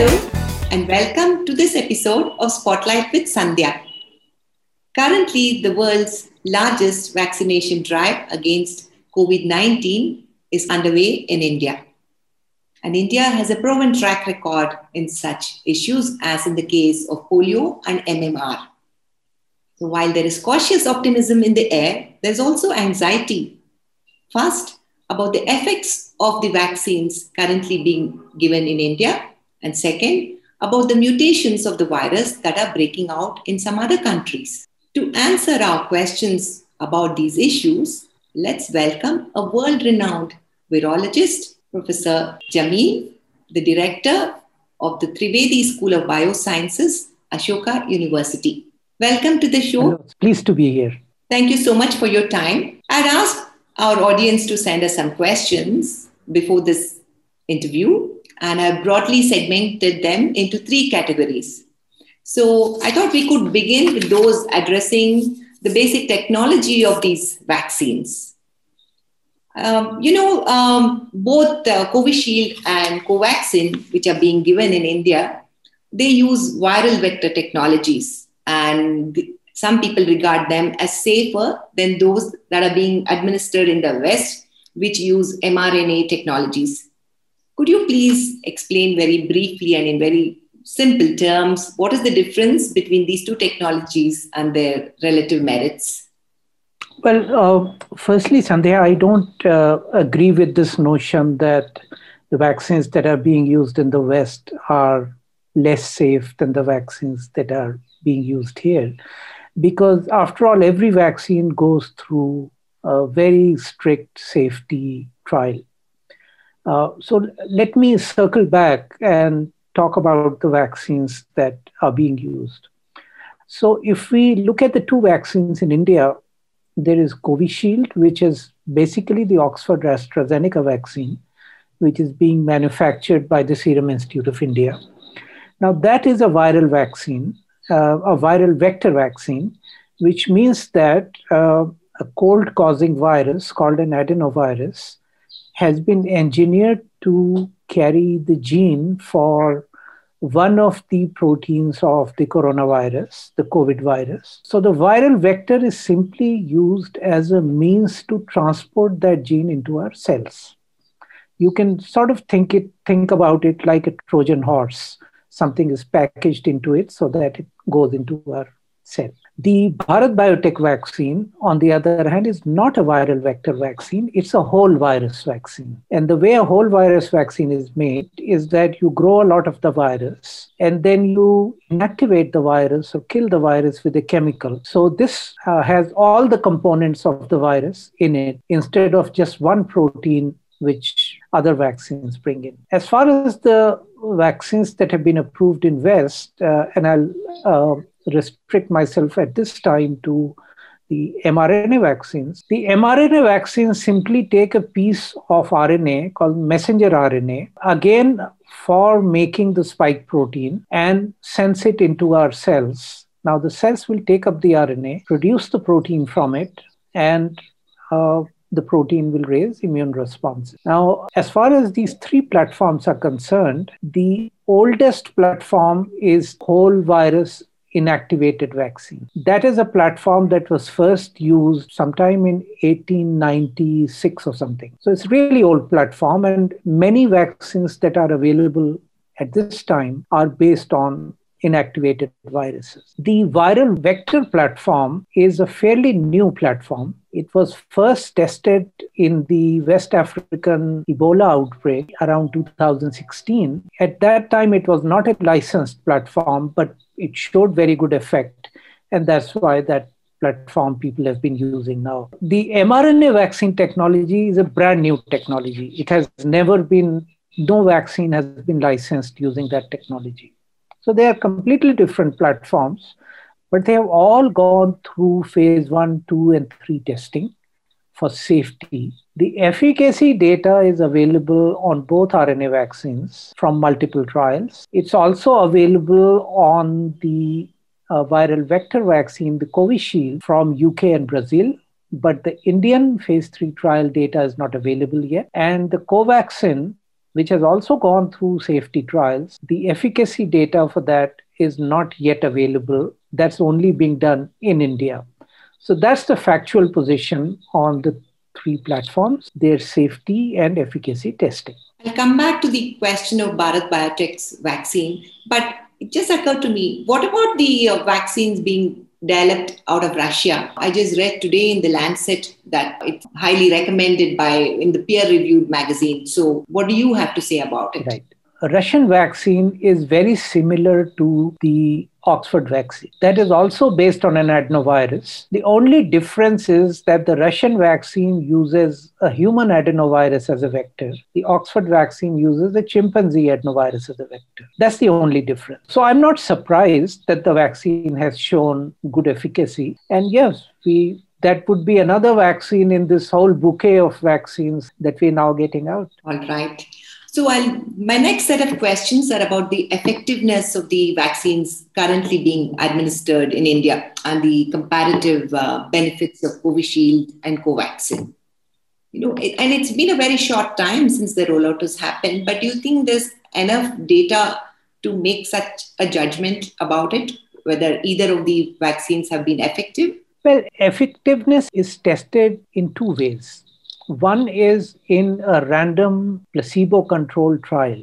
Hello, and welcome to this episode of Spotlight with Sandhya. Currently, the world's largest vaccination drive against COVID 19 is underway in India. And India has a proven track record in such issues as in the case of polio and MMR. So while there is cautious optimism in the air, there's also anxiety. First, about the effects of the vaccines currently being given in India, and second, about the mutations of the virus that are breaking out in some other countries. To answer our questions about these issues, let's welcome a world renowned virologist, Professor Jameel, the director of the Trivedi School of Biosciences, Ashoka University. Welcome to the show. Hello. Pleased to be here. Thank you so much for your time. I'd ask our audience to send us some questions before this interview, and I've broadly segmented them into three categories. So I thought we could begin with those addressing the basic technology of these vaccines. Um, you know, um, both uh, Covishield and Covaxin, which are being given in India, they use viral vector technologies, and some people regard them as safer than those that are being administered in the West, which use mRNA technologies. Could you please explain very briefly and in very simple terms what is the difference between these two technologies and their relative merits? Well, uh, firstly, Sandhya, I don't uh, agree with this notion that the vaccines that are being used in the West are less safe than the vaccines that are being used here. Because after all, every vaccine goes through a very strict safety trial. Uh, so let me circle back and talk about the vaccines that are being used. So if we look at the two vaccines in India, there is Covishield, which is basically the Oxford AstraZeneca vaccine, which is being manufactured by the Serum Institute of India. Now, that is a viral vaccine, uh, a viral vector vaccine, which means that uh, a cold causing virus called an adenovirus has been engineered to carry the gene for one of the proteins of the coronavirus, the COVID virus. So the viral vector is simply used as a means to transport that gene into our cells. You can sort of think it, think about it like a Trojan horse. Something is packaged into it so that it goes into our cell. The Bharat Biotech vaccine, on the other hand, is not a viral vector vaccine. It's a whole virus vaccine. And the way a whole virus vaccine is made is that you grow a lot of the virus and then you inactivate the virus or kill the virus with a chemical. So this uh, has all the components of the virus in it instead of just one protein which other vaccines bring in. As far as the vaccines that have been approved in West, uh, and I'll uh, restrict myself at this time to the mRNA vaccines. The mRNA vaccines simply take a piece of RNA called messenger RNA, again for making the spike protein, and sends it into our cells. Now, the cells will take up the RNA, produce the protein from it, and uh, the protein will raise immune responses. Now, as far as these three platforms are concerned, the oldest platform is whole virus inactivated vaccine. That is a platform that was first used sometime in 1896 or something. So it's really old platform and many vaccines that are available at this time are based on inactivated viruses. The viral vector platform is a fairly new platform. It was first tested in the West African Ebola outbreak around 2016. At that time, it was not a licensed platform, but it showed very good effect. And that's why that platform people have been using now. The mRNA vaccine technology is a brand new technology. It has never been, no vaccine has been licensed using that technology. So they are completely different platforms, but they have all gone through phase one, two, and three testing for safety. The efficacy data is available on both RNA vaccines from multiple trials. It's also available on the uh, viral vector vaccine, the Covishield, from UK and Brazil. But the Indian phase three trial data is not available yet. And the Covaxin which has also gone through safety trials. The efficacy data for that is not yet available. That's only being done in India. So that's the factual position on the three platforms, their safety and efficacy testing. I'll come back to the question of Bharat Biotech's vaccine, but it just occurred to me what about the uh, vaccines being developed out of Russia? I just read today in the Lancet that it's highly recommended by in the peer reviewed magazine. So, what do you have to say about it? Right. A Russian vaccine is very similar to the Oxford vaccine. That is also based on an adenovirus. The only difference is that the Russian vaccine uses a human adenovirus as a vector. The Oxford vaccine uses a chimpanzee adenovirus as a vector. That's the only difference. So I'm not surprised that the vaccine has shown good efficacy. And yes, we that would be another vaccine in this whole bouquet of vaccines that we're now getting out. All right. So, I'll, my next set of questions are about the effectiveness of the vaccines currently being administered in India and the comparative uh, benefits of Covishield and Covaxin. You know, it, and it's been a very short time since the rollout has happened, but do you think there's enough data to make such a judgment about it, whether either of the vaccines have been effective? Well, effectiveness is tested in two ways. One is in a random placebo controlled trial,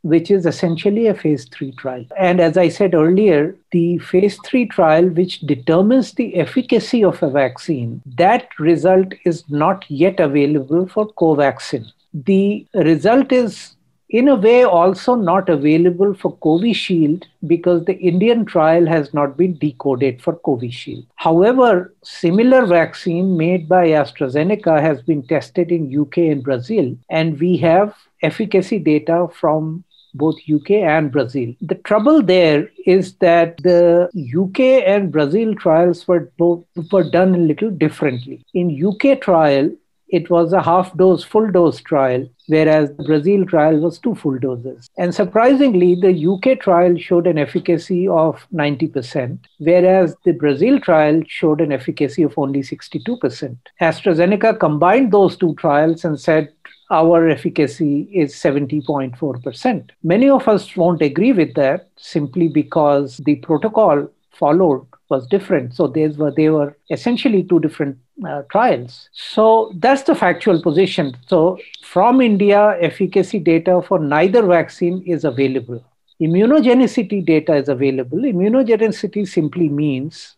which is essentially a phase three trial. And as I said earlier, the phase three trial, which determines the efficacy of a vaccine, that result is not yet available for Covaxin. The result is in a way also not available for Covishield because the Indian trial has not been decoded for Covishield. However, similar vaccine made by AstraZeneca has been tested in UK and Brazil and we have efficacy data from both UK and Brazil. The trouble there is that the UK and Brazil trials were both were done a little differently. In UK trial, it was a half dose, full dose trial, whereas the Brazil trial was two full doses. And surprisingly, the UK trial showed an efficacy of 90%, whereas the Brazil trial showed an efficacy of only 62%. AstraZeneca combined those two trials and said, our efficacy is 70.4%. Many of us won't agree with that simply because the protocol followed was different. So these were they were essentially two different uh, trials. So that's the factual position. So from India, efficacy data for neither vaccine is available. Immunogenicity data is available. Immunogenicity simply means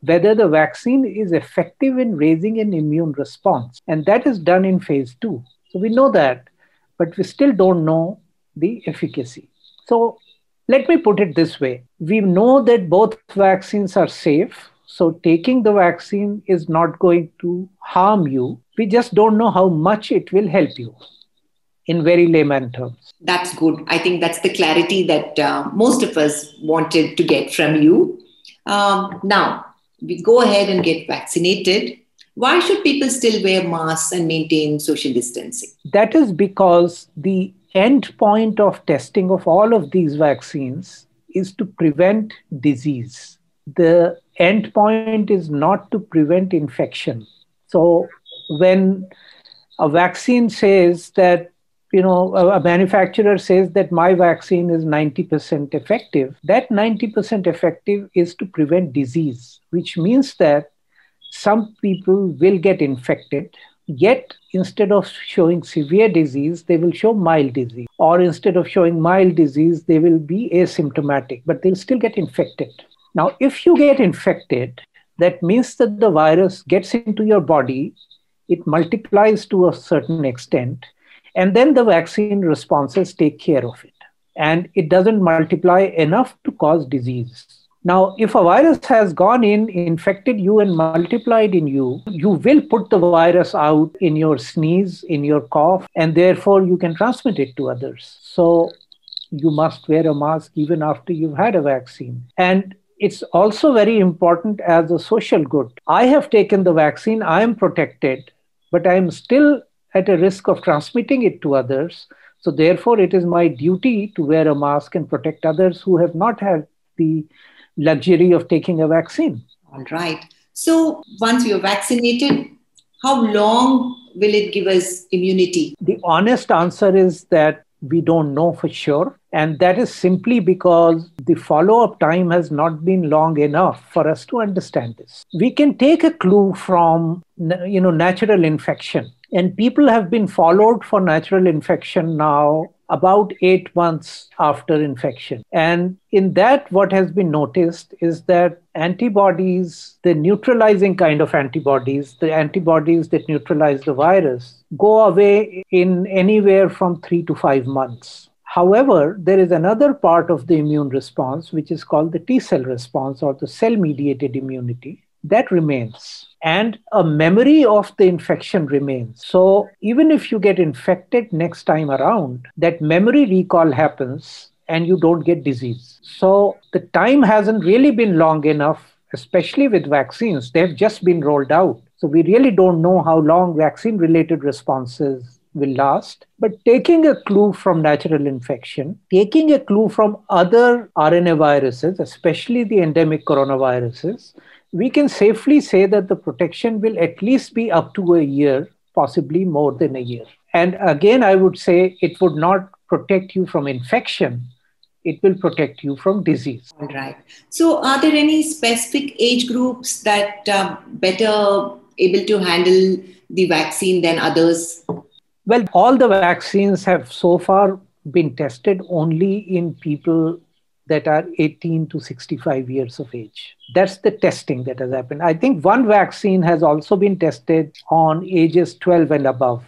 whether the vaccine is effective in raising an immune response. And that is done in phase two. So we know that, but we still don't know the efficacy. So let me put it this way we know that both vaccines are safe. So taking the vaccine is not going to harm you. We just don't know how much it will help you in very layman terms. That's good. I think that's the clarity that uh, most of us wanted to get from you. Um, now, we go ahead and get vaccinated. Why should people still wear masks and maintain social distancing? That is because the end point of testing of all of these vaccines is to prevent disease. The end point is not to prevent infection. So when a vaccine says that, you know, a, manufacturer says that my vaccine is 90% effective, that 90% effective is to prevent disease, which means that some people will get infected Yet, instead of showing severe disease, they will show mild disease. Or instead of showing mild disease, they will be asymptomatic, but they'll still get infected. Now, if you get infected, that means that the virus gets into your body, it multiplies to a certain extent, and then the vaccine responses take care of it. And it doesn't multiply enough to cause disease. Now, if a virus has gone in, infected you, and multiplied in you, you will put the virus out in your sneeze, in your cough, and therefore you can transmit it to others. So, you must wear a mask even after you've had a vaccine. And it's also very important as a social good. I have taken the vaccine, I am protected, but I am still at a risk of transmitting it to others. So, therefore, it is my duty to wear a mask and protect others who have not had the luxury of taking a vaccine. All right. So once we are vaccinated, how long will it give us immunity? The honest answer is that we don't know for sure. And that is simply because the follow up time has not been long enough for us to understand this. We can take a clue from you know, natural infection. And people have been followed for natural infection now about eight months after infection. And in that, what has been noticed is that antibodies, the neutralizing kind of antibodies, the antibodies that neutralize the virus, go away in anywhere from three to five months. However, there is another part of the immune response, which is called the T cell response or the cell mediated immunity, that remains and a memory of the infection remains. So even if you get infected next time around, that memory recall happens and you don't get disease. So the time hasn't really been long enough, especially with vaccines. They've just been rolled out. So we really don't know how long vaccine related responses will last. But taking a clue from natural infection, taking a clue from other RNA viruses, especially the endemic coronaviruses, we can safely say that the protection will at least be up to a year, possibly more than a year. And again, I would say it would not protect you from infection, it will protect you from disease. All right. So, are there any specific age groups that are better able to handle the vaccine than others? Well, all the vaccines have so far been tested only in people that are 18 to 65 years of age. That's the testing that has happened. I think one vaccine has also been tested on ages 12 and above.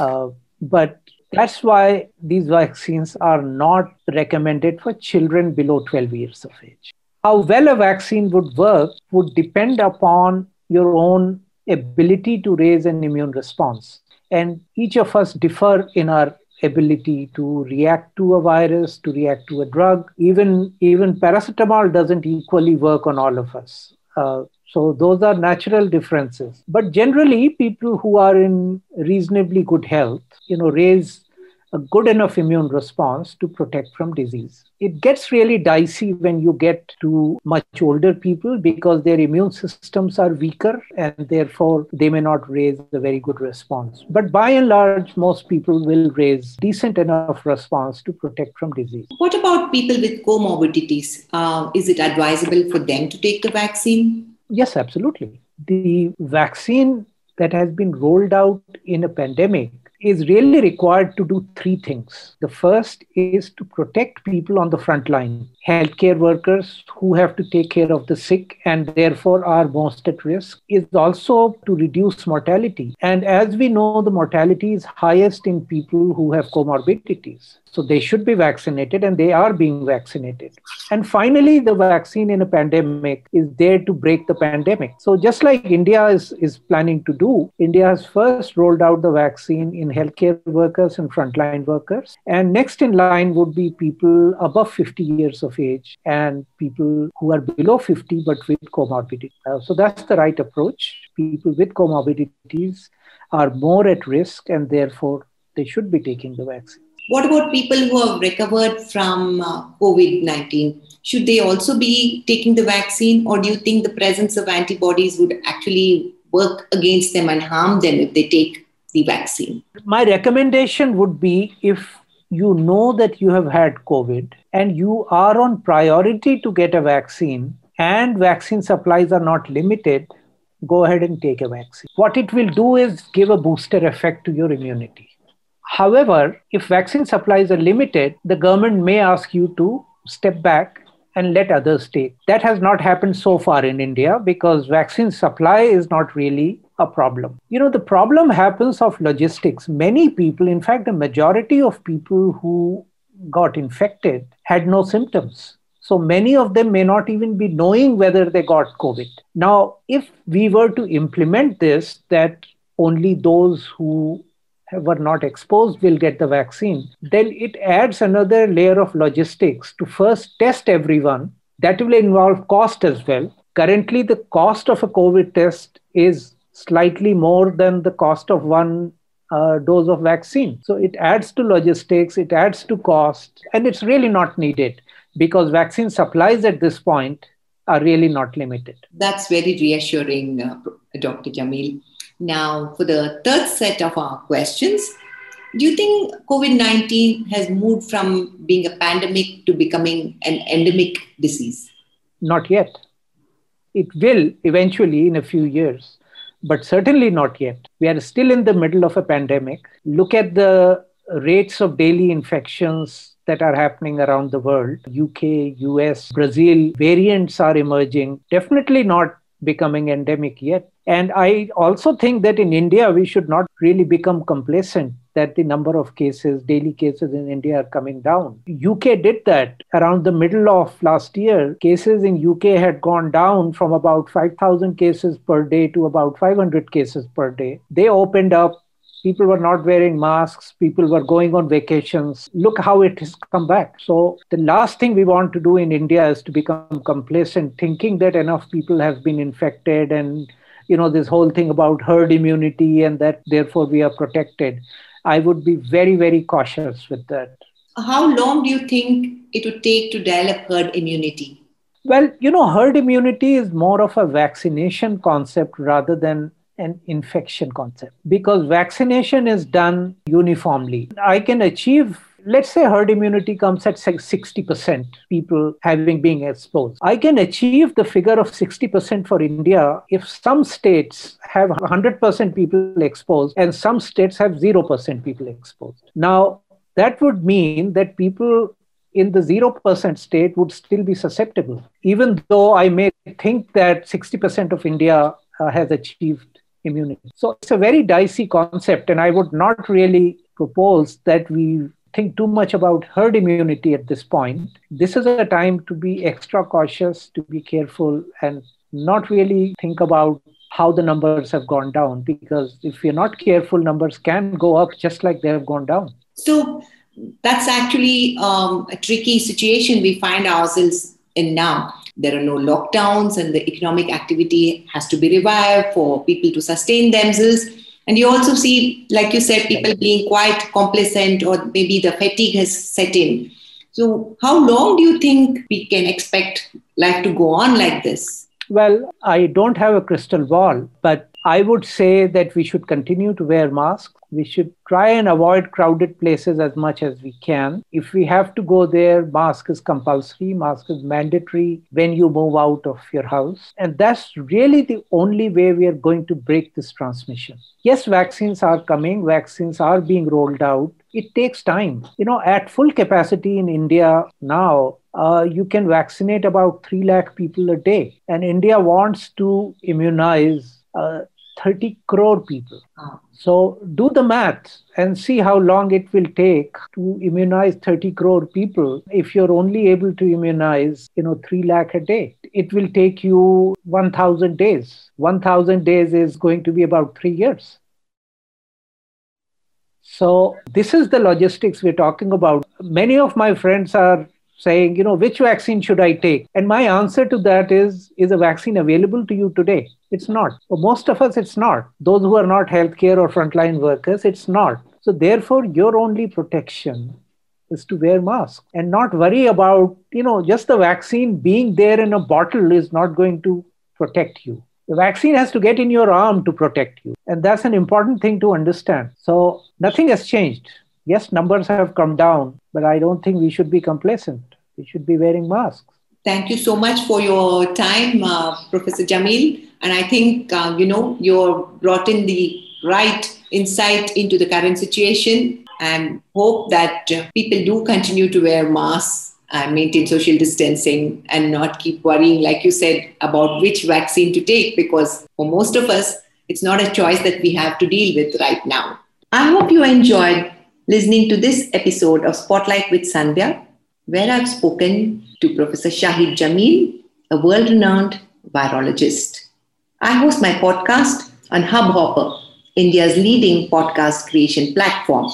Uh, but that's why these vaccines are not recommended for children below 12 years of age. How well a vaccine would work would depend upon your own ability to raise an immune response. And each of us differ in our ability to react to a virus, to react to a drug. Even, even paracetamol doesn't equally work on all of us. Uh, so those are natural differences. But generally, people who are in reasonably good health, you know, raise a good enough immune response to protect from disease. It gets really dicey when you get to much older people because their immune systems are weaker and therefore they may not raise a very good response. But by and large, most people will raise decent enough response to protect from disease. What about people with comorbidities? Uh, is it advisable for them to take the vaccine? Yes, absolutely. The vaccine that has been rolled out in a pandemic is really required to do three things. The first is to protect people on the front line, healthcare workers who have to take care of the sick and therefore are most at risk, is also to reduce mortality. And as we know, the mortality is highest in people who have comorbidities. So they should be vaccinated and they are being vaccinated. And finally, the vaccine in a pandemic is there to break the pandemic. So just like India is, is planning to do, India has first rolled out the vaccine in healthcare workers and frontline workers. And next in line would be people above 50 years of age and people who are below 50 but with comorbidity. Uh, so that's the right approach. People with comorbidities are more at risk and therefore they should be taking the vaccine. What about people who have recovered from uh, COVID 19? Should they also be taking the vaccine, or do you think the presence of antibodies would actually work against them and harm them if they take the vaccine? My recommendation would be if you know that you have had COVID and you are on priority to get a vaccine and vaccine supplies are not limited, go ahead and take a vaccine. What it will do is give a booster effect to your immunity. However, if vaccine supplies are limited, the government may ask you to step back and let others take. That has not happened so far in India because vaccine supply is not really a problem. You know, the problem happens of logistics. Many people, in fact, the majority of people who got infected had no symptoms. So many of them may not even be knowing whether they got COVID. Now, if we were to implement this, that only those who were not exposed will get the vaccine, then it adds another layer of logistics to first test everyone. That will involve cost as well. Currently, the cost of a COVID test is slightly more than the cost of one uh, dose of vaccine. So it adds to logistics, it adds to cost, and it's really not needed because vaccine supplies at this point are really not limited. That's very reassuring, uh, Dr. Jameel. Now, for the third set of our questions, do you think COVID 19 has moved from being a pandemic to becoming an endemic disease? Not yet. It will eventually in a few years, but certainly not yet. We are still in the middle of a pandemic. Look at the rates of daily infections that are happening around the world. UK, US, Brazil variants are emerging. Definitely not becoming endemic yet. And I also think that in India, we should not really become complacent that the number of cases, daily cases in India are coming down. UK did that around the middle of last year. Cases in UK had gone down from about 5,000 cases per day to about 500 cases per day. They opened up people were not wearing masks people were going on vacations look how it has come back so the last thing we want to do in india is to become complacent thinking that enough people have been infected and you know this whole thing about herd immunity and that therefore we are protected i would be very very cautious with that how long do you think it would take to develop herd immunity well you know herd immunity is more of a vaccination concept rather than an infection concept because vaccination is done uniformly. I can achieve let's say herd immunity comes at 60% people having been exposed i can achieve the figure of 60% for india if some states have 100% people exposed and some states have 0% people exposed now that would mean that people in the 0% state would still be susceptible even though i may think that 60% of india uh, has achieved immunity. So it's a very dicey concept, and I would not really propose that we think too much about herd immunity at this point. This is a time to be extra cautious, to be careful, and not really think about how the numbers have gone down because if you're not careful, numbers can go up just like they have gone down. So that's actually um, a tricky situation we find ourselves in now there are no lockdowns and the economic activity has to be revived for people to sustain themselves and you also see like you said people being quite complacent or maybe the fatigue has set in. So how long do you think we can expect life to go on like this? Well i don't have a crystal ball but i would say that we should continue to wear masks we should try and avoid crowded places as much as we can. If we have to go there, mask is compulsory, mask is mandatory when you move out of your house. And that's really the only way we are going to break this transmission. Yes, vaccines are coming, vaccines are being rolled out. It takes time. You know, at full capacity in India now, uh, you can vaccinate about 3 lakh people a day. And India wants to immunize uh, 30 crore people. Oh. So do the math and see how long it will take to immunize 30 crore people. If you're only able to immunize, you know, 3 lakh a day, it will take you 1,000 days. 1,000 days is going to be about three years. So this is the logistics we're talking about. Many of my friends are saying, you know, which vaccine should I take? And my answer to that is, is a vaccine available to you today? It's not. For most of us, it's not. Those who are not healthcare or frontline workers, it's not. So therefore, your only protection is to wear mask and not worry about, you know, just the vaccine being there in a bottle is not going to protect you. The vaccine has to get in your arm to protect you. And that's an important thing to understand. So nothing has changed yes, numbers have come down, but I don't think we should be complacent. We should be wearing masks. Thank you so much for your time, uh, Professor Jameel. And I think, uh, you know, you're brought in the right insight into the current situation and hope that uh, people do continue to wear masks and maintain social distancing and not keep worrying, like you said, about which vaccine to take, because for most of us, it's not a choice that we have to deal with right now. I hope you enjoyed listening to this episode of Spotlight with Sandhya, where I've spoken to Professor Shahid Jameel, a world renowned virologist. I host my podcast on Hubhopper, India's leading podcast creation platform.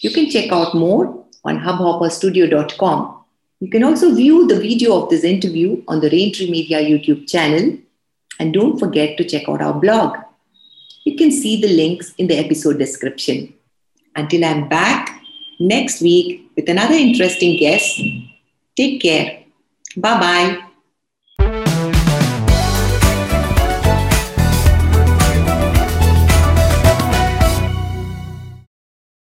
You can check out more on hubhopperstudio.com. You can also view the video of this interview on the Raintree Media YouTube channel. And don't forget to check out our blog. You can see the links in the episode description. Until I'm back next week with another interesting guest, take care. Bye bye.